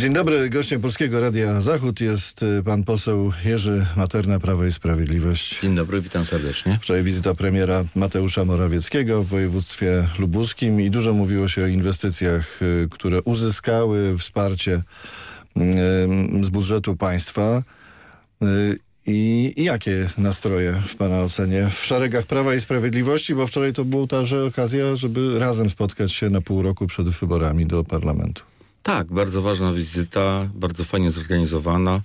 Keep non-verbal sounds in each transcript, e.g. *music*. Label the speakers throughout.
Speaker 1: Dzień dobry. Gościem Polskiego Radia Zachód jest y, pan poseł Jerzy Materna, Prawo i Sprawiedliwość.
Speaker 2: Dzień dobry, witam serdecznie.
Speaker 1: Wczoraj wizyta premiera Mateusza Morawieckiego w województwie lubuskim i dużo mówiło się o inwestycjach, y, które uzyskały wsparcie y, z budżetu państwa. I, I jakie nastroje w Pana ocenie w szeregach Prawa i Sprawiedliwości? Bo wczoraj to była także okazja, żeby razem spotkać się na pół roku przed wyborami do parlamentu.
Speaker 2: Tak, bardzo ważna wizyta, bardzo fajnie zorganizowana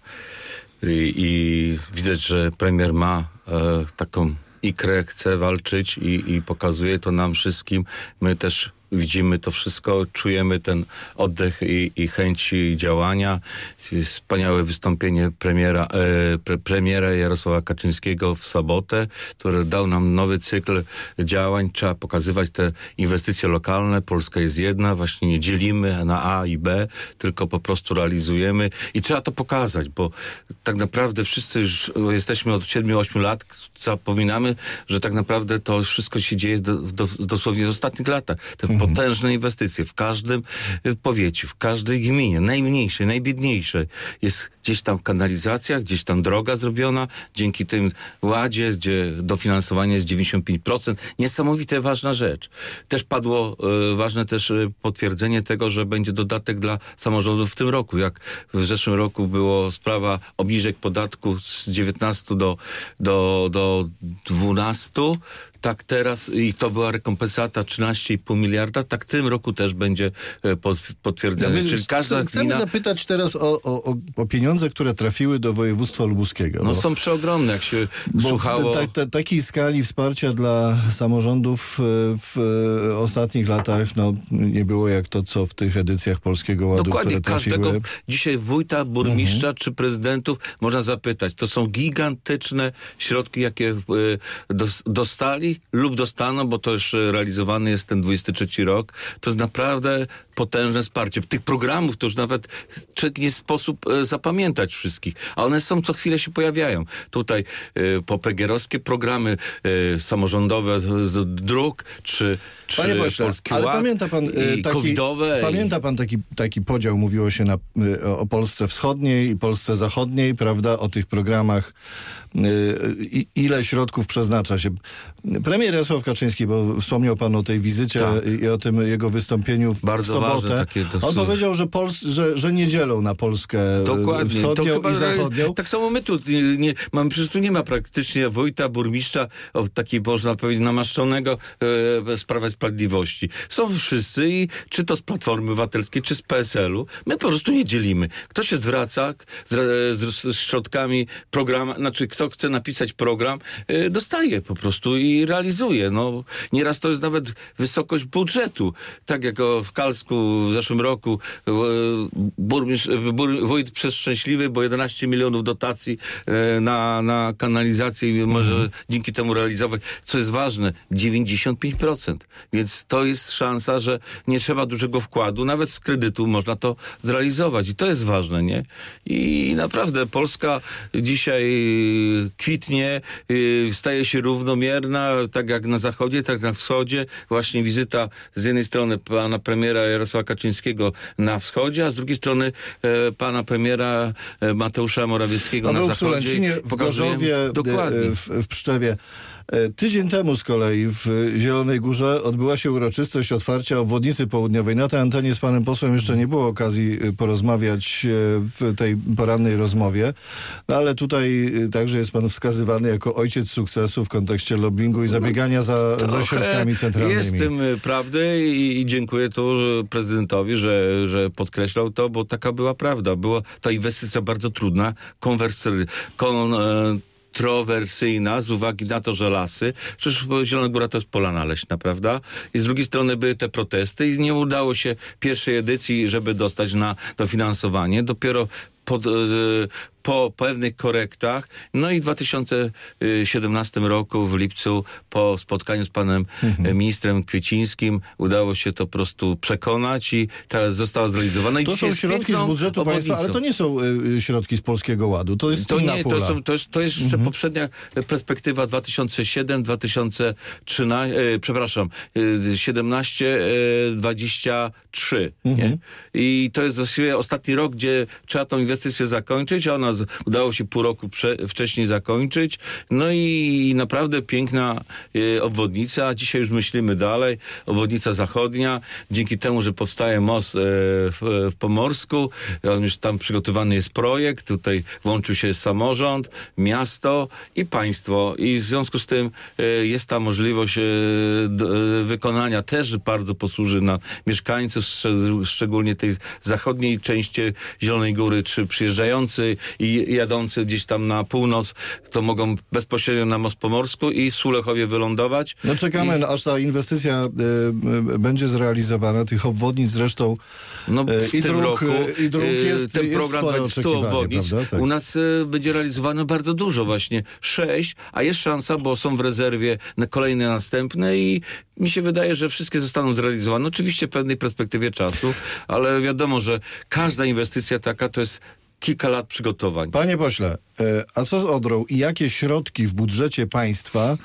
Speaker 2: i, i widać, że premier ma e, taką ikrę, chce walczyć i, i pokazuje to nam wszystkim. My też widzimy to wszystko, czujemy ten oddech i, i chęci działania. Wspaniałe wystąpienie premiera, e, pre, premiera Jarosława Kaczyńskiego w sobotę, który dał nam nowy cykl działań. Trzeba pokazywać te inwestycje lokalne. Polska jest jedna, właśnie nie dzielimy na A i B, tylko po prostu realizujemy i trzeba to pokazać, bo tak naprawdę wszyscy już jesteśmy od 7-8 lat, zapominamy, że tak naprawdę to wszystko się dzieje do, do, dosłownie w ostatnich latach. Potężne inwestycje w każdym y, powiecie, w każdej gminie, najmniejszej, najbiedniejszej. Jest gdzieś tam kanalizacja, gdzieś tam droga zrobiona. Dzięki tym ładzie, gdzie dofinansowanie jest 95%. Niesamowite ważna rzecz. Też padło y, ważne też y, potwierdzenie tego, że będzie dodatek dla samorządów w tym roku. Jak w zeszłym roku było sprawa obniżek podatku z 19 do, do, do 12, tak teraz i to była rekompensata 13,5 miliarda, tak w tym roku też będzie e, pot, potwierdzone.
Speaker 1: Ja
Speaker 2: Czyli każda
Speaker 1: chcemy
Speaker 2: gmina...
Speaker 1: zapytać teraz o, o, o pieniądze, które trafiły do województwa lubuskiego.
Speaker 2: No
Speaker 1: bo-
Speaker 2: są przeogromne, jak się
Speaker 1: Bo
Speaker 2: słuchało...
Speaker 1: ta, ta, takiej skali wsparcia dla samorządów e, w e, ostatnich latach no, nie było jak to, co w tych edycjach Polskiego Ładu,
Speaker 2: Dokładnie, każdego dzisiaj wójta, burmistrza
Speaker 1: Mhm.
Speaker 2: czy prezydentów można zapytać. To są gigantyczne środki, jakie e, lub dostaną, bo to już e, realizowany jest ten 23 rok. To jest naprawdę potężne wsparcie. Tych programów to już nawet człowiek nie sposób e, zapamiętać wszystkich, a one są, co chwilę się pojawiają. Tutaj e, popegerowskie programy e, samorządowe z- dróg, czy, czy
Speaker 1: Panie pośle,
Speaker 2: Polski
Speaker 1: ale
Speaker 2: Ład
Speaker 1: pamięta pan,
Speaker 2: i
Speaker 1: taki, pamięta pan taki, taki podział, mówiło się na, e, o Polsce Wschodniej i Polsce Zachodniej, prawda, o tych programach, ile środków przeznacza się. Premier Jarosław Kaczyński, bo wspomniał pan o tej wizycie
Speaker 2: Tak.
Speaker 1: i o tym jego wystąpieniu w
Speaker 2: Bardzo
Speaker 1: sobotę.
Speaker 2: ważne takie
Speaker 1: On powiedział, że, Pols, że, że nie dzielą na Polskę e,
Speaker 2: Dokładnie.
Speaker 1: wschodnią i zachodnią.
Speaker 2: Tak samo my tu nie, nie mamy, przecież tu nie ma praktycznie wójta, burmistrza, o, takiej można powiedzieć namaszczonego e, Prawa i Sprawiedliwości. Są wszyscy i czy to z Platformy Obywatelskiej, czy z PSL-u. My po prostu nie dzielimy. Kto się zwraca z, z, z środkami program, znaczy kto chce napisać program, e, dostaje po prostu i realizuje. No, nieraz to jest nawet wysokość budżetu. Tak jak w Kalsku w zeszłym roku e, burmistrz, e, bur, wójt przeszczęśliwy, bo 11 milionów dotacji na, na kanalizację i może dzięki temu realizować, co jest ważne, 95%. Więc to jest szansa, że nie trzeba dużego wkładu, nawet z kredytu można to zrealizować i to jest ważne, nie? I naprawdę Polska dzisiaj kwitnie, y, staje się równomierna, tak jak na zachodzie, tak na wschodzie. Właśnie wizyta z jednej strony pana premiera Jarosława Kaczyńskiego na wschodzie, a z drugiej strony e, pana premiera e, Mateusza Morawieckiego
Speaker 1: To
Speaker 2: na zachodzie.
Speaker 1: W Gorzowie,
Speaker 2: Dokładnie.
Speaker 1: e, w, w Pszczewie. E, Tydzień temu z kolei w Zielonej Górze odbyła się uroczystość otwarcia obwodnicy południowej. Na tej antenie z panem posłem jeszcze nie było okazji e, porozmawiać e, w tej porannej rozmowie, no ale tutaj także jest pan wskazywany jako ojciec sukcesu w kontekście lobbingu i zabiegania za, za środkami centralnymi.
Speaker 2: Jest tym prawdy i, i dziękuję tu prezydentowi, że, że podkreślał to, bo taka była prawda. Była ta inwestycja bardzo trudna, konwersy, kon, kontrowersyjna z uwagi na to, że lasy, przecież Zielona Góra to jest polana leśna, prawda? I z drugiej strony były te protesty i nie udało się pierwszej edycji, żeby dostać na dofinansowanie. Dopiero pod, e, po pewnych korektach. No i w 2017 roku w lipcu po spotkaniu z panem
Speaker 1: Mhm.
Speaker 2: e, ministrem Kwiecińskim udało się to po prostu przekonać i teraz została zrealizowana. I
Speaker 1: To są środki z budżetu państwa, ale to nie są y, środki z Polskiego Ładu. To jest
Speaker 2: To nie, to, są, to, jest, to jest jeszcze poprzednia perspektywa 2007, 2013, e, przepraszam, e, 17, e, 23. Nie? I to jest właściwie ostatni rok, gdzie trzeba tą inwestycję zakończyć, a ona udało się pół roku prze, wcześniej zakończyć. No i naprawdę piękna e, obwodnica. Dzisiaj już myślimy dalej. Obwodnica zachodnia. Dzięki temu, że powstaje most e, w, w Pomorsku, już tam przygotowany jest projekt. Tutaj włączył się samorząd, miasto i państwo. I w związku z tym e, jest ta możliwość wykonania. Też bardzo posłuży na mieszkańców, szcz- szczególnie tej zachodniej części Zielonej Góry, czy przyjeżdżający jadący gdzieś tam na północ, to mogą bezpośrednio na most Pomorsku i w Sulechowie wylądować.
Speaker 1: No czekamy,
Speaker 2: I,
Speaker 1: aż ta inwestycja y, będzie zrealizowana. Tych obwodnic zresztą
Speaker 2: no,
Speaker 1: y,
Speaker 2: w
Speaker 1: i
Speaker 2: tym
Speaker 1: dróg,
Speaker 2: roku
Speaker 1: i dróg jest,
Speaker 2: ten
Speaker 1: jest
Speaker 2: program
Speaker 1: spore
Speaker 2: 20
Speaker 1: oczekiwanie,
Speaker 2: obwodnic?
Speaker 1: Tak.
Speaker 2: u nas y, będzie realizowane bardzo dużo właśnie. Sześć, a jest szansa, bo są w rezerwie na kolejne następne i mi się wydaje, że wszystkie zostaną zrealizowane. Oczywiście w pewnej perspektywie czasu, ale wiadomo, że każda inwestycja taka to jest kilka lat przygotowań.
Speaker 1: Panie pośle, y, a co z Odrą i jakie środki w budżecie państwa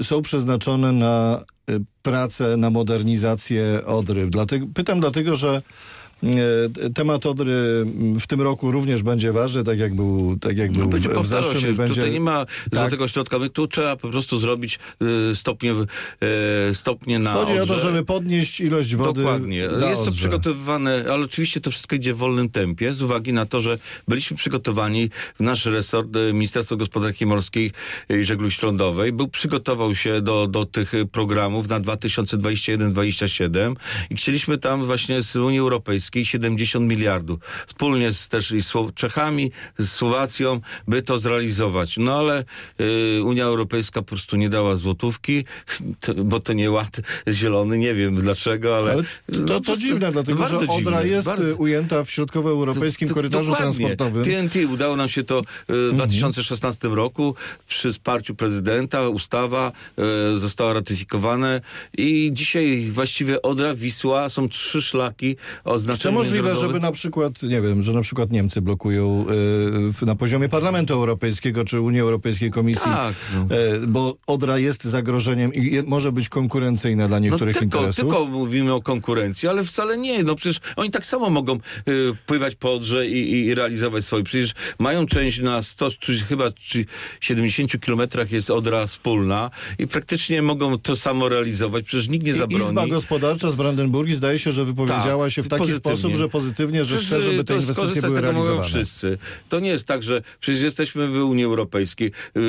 Speaker 1: y, są przeznaczone na y, pracę, na modernizację Odry? Dlatego, pytam dlatego, że temat Odry mm, w tym roku również będzie ważny, tak jak był, tak jak był
Speaker 2: No, będzie
Speaker 1: w, w zeszłym
Speaker 2: się.
Speaker 1: będzie...
Speaker 2: Tutaj nie ma
Speaker 1: Tak.
Speaker 2: tego środka. My tu trzeba po prostu zrobić y, stopnie, y, stopnie na
Speaker 1: Chodzi o to,
Speaker 2: Odrze.
Speaker 1: żeby podnieść ilość wody
Speaker 2: Dokładnie. Jest to
Speaker 1: Odrze.
Speaker 2: przygotowywane, ale oczywiście to wszystko idzie w wolnym tempie, z uwagi na to, że byliśmy przygotowani w nasz resort, e, Ministerstwo Gospodarki Morskiej i Żeglugi Śródlądowej, był przygotował się do, do tych e, programów na 2021-2027 i chcieliśmy tam właśnie z Unii Europejskiej 70 miliardów. Wspólnie z, też i Sło- Czechami, z Słowacją, by to zrealizować. No ale y, Unia Europejska po prostu nie dała złotówki, *laughs* to, bo to nie ład zielony, nie wiem dlaczego, ale...
Speaker 1: Ale
Speaker 2: no,
Speaker 1: to,
Speaker 2: po
Speaker 1: to
Speaker 2: prostu-
Speaker 1: dziwne, dlatego
Speaker 2: no,
Speaker 1: że
Speaker 2: bardzo
Speaker 1: Odra
Speaker 2: dziwne,
Speaker 1: jest
Speaker 2: bardzo.
Speaker 1: y, ujęta w środkowoeuropejskim
Speaker 2: To- to-
Speaker 1: korytarzu
Speaker 2: dokładnie.
Speaker 1: transportowym.
Speaker 2: TNT udało nam się to e, w 2016 roku przy wsparciu prezydenta. Ustawa e, została ratyfikowana i dzisiaj właściwie Odra, Wisła są trzy szlaki o
Speaker 1: Czy to możliwe, żeby na przykład, nie wiem, że na przykład Niemcy blokują y, w- na poziomie Parlamentu Europejskiego czy Unii Europejskiej Komisji,
Speaker 2: Tak, no.
Speaker 1: y, bo Odra jest zagrożeniem i może być konkurencyjna dla niektórych
Speaker 2: no, tylko,
Speaker 1: interesów?
Speaker 2: tylko mówimy o konkurencji, ale wcale nie. No przecież oni tak samo mogą y, pływać po Odrze i, i, i realizować swoje. Przecież mają część na 100, czy chyba czy 70 kilometrach jest Odra wspólna i praktycznie mogą to samo realizować. Przecież nikt nie
Speaker 1: I
Speaker 2: zabroni.
Speaker 1: Izba Gospodarcza z Brandenburgii zdaje się, że wypowiedziała
Speaker 2: Tak,
Speaker 1: się w taki
Speaker 2: pozytywnie.
Speaker 1: Sposób, że pozytywnie, że
Speaker 2: Przecież,
Speaker 1: chce, żeby te
Speaker 2: to
Speaker 1: inwestycje były realizowane.
Speaker 2: wszyscy. To nie jest tak, że przecież jesteśmy w Unii Europejskiej. Yy,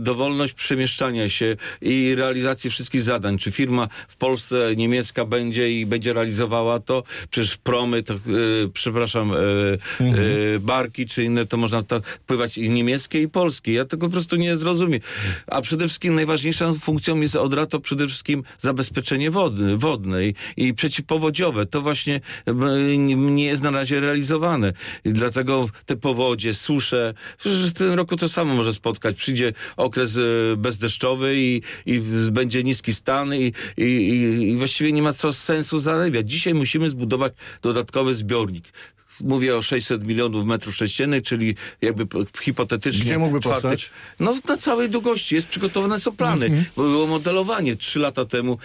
Speaker 2: dowolność przemieszczania się i realizacji wszystkich zadań. Czy firma w Polsce niemiecka będzie i będzie realizowała to? Przecież promy, to, yy, przepraszam, yy, yy, barki czy inne, to można to pływać i niemieckie i polskie. Ja tego po prostu nie zrozumiem. A przede wszystkim najważniejszą funkcją jest Odra to przede wszystkim zabezpieczenie wody, wodne i, i przeciwpowodziowe. To właśnie nie- nie jest na razie realizowane. I dlatego te powodzie, susze, w tym roku to samo może spotkać. Przyjdzie okres e, bezdeszczowy i, i będzie niski stan i, i, i właściwie nie ma co sensu zarabiać. Dzisiaj musimy zbudować dodatkowy zbiornik mówię o 600 milionów metrów sześciennych, czyli jakby hipotetycznie...
Speaker 1: Gdzie mógłby
Speaker 2: czwarty-
Speaker 1: powstać?
Speaker 2: No na całej długości. Jest przygotowane są plany. Bo Było modelowanie. Trzy lata temu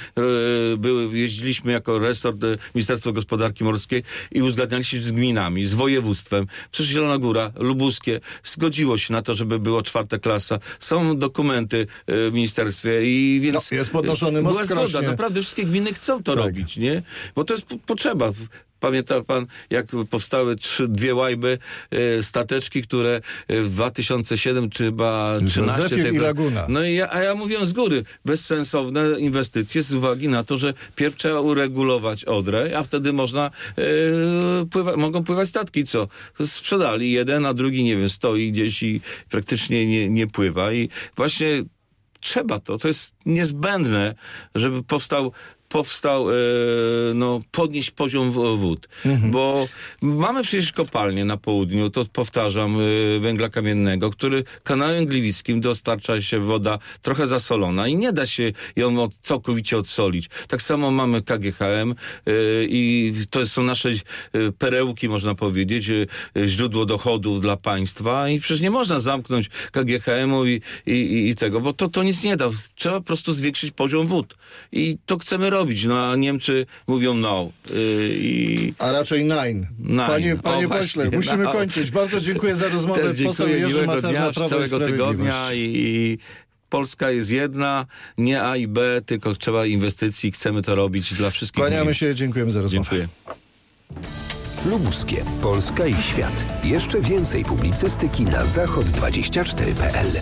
Speaker 2: e, były, jeździliśmy jako resort e, Ministerstwa Gospodarki Morskiej i uzgadnialiśmy z gminami, z województwem. Przecież Zielona Góra, Lubuskie zgodziło się na to, żeby było czwarta klasa. Są dokumenty e, w ministerstwie i więc...
Speaker 1: No, jest podnoszony most
Speaker 2: Była
Speaker 1: w
Speaker 2: zgoda. Naprawdę wszystkie gminy chcą to
Speaker 1: Tak.
Speaker 2: robić, nie? Bo to jest po- potrzeba. Pamięta pan, jak powstały trzy, dwie łajby e, stateczki, które e, w 2007 czy chyba 13...
Speaker 1: Zefir
Speaker 2: tej-
Speaker 1: i Laguna.
Speaker 2: No i ja, a ja mówię z góry, bezsensowne inwestycje z uwagi na to, że pierw trzeba uregulować Odrę, a wtedy można e, pływa, mogą pływać statki, co sprzedali jeden, a drugi, nie wiem, stoi gdzieś i praktycznie nie, nie pływa i właśnie trzeba to, to jest niezbędne, żeby powstał powstał, e, no, podnieść poziom wód. Bo mamy przecież kopalnię na południu, to powtarzam, e, węgla kamiennego, który kanałem gliwickim dostarcza się woda trochę zasolona i nie da się ją od, całkowicie odsolić. Tak samo mamy KGHM e, i to są nasze perełki, można powiedzieć, źródło dochodów dla państwa i przecież nie można zamknąć KGHM-u i, i, i, i tego, bo to, to nic nie da. Trzeba po prostu zwiększyć poziom wód. I to chcemy robić, no a Niemcy mówią no. Yy, i
Speaker 1: A raczej nine.
Speaker 2: Nine.
Speaker 1: Panie,
Speaker 2: O,
Speaker 1: panie
Speaker 2: właśnie.
Speaker 1: pośle, musimy
Speaker 2: No.
Speaker 1: kończyć. Bardzo dziękuję za rozmowę.
Speaker 2: też
Speaker 1: Poseł
Speaker 2: dziękuję,
Speaker 1: Jerzy Materna,
Speaker 2: dnia, całego tygodnia i, i Polska jest jedna, nie A i B, tylko trzeba inwestycji, chcemy to robić dla wszystkich.
Speaker 1: Kłaniamy się, dziękujemy za rozmowę.
Speaker 2: Dziękuję.
Speaker 3: Lubuskie, Polska i świat. Jeszcze więcej publicystyki na zachod24.pl.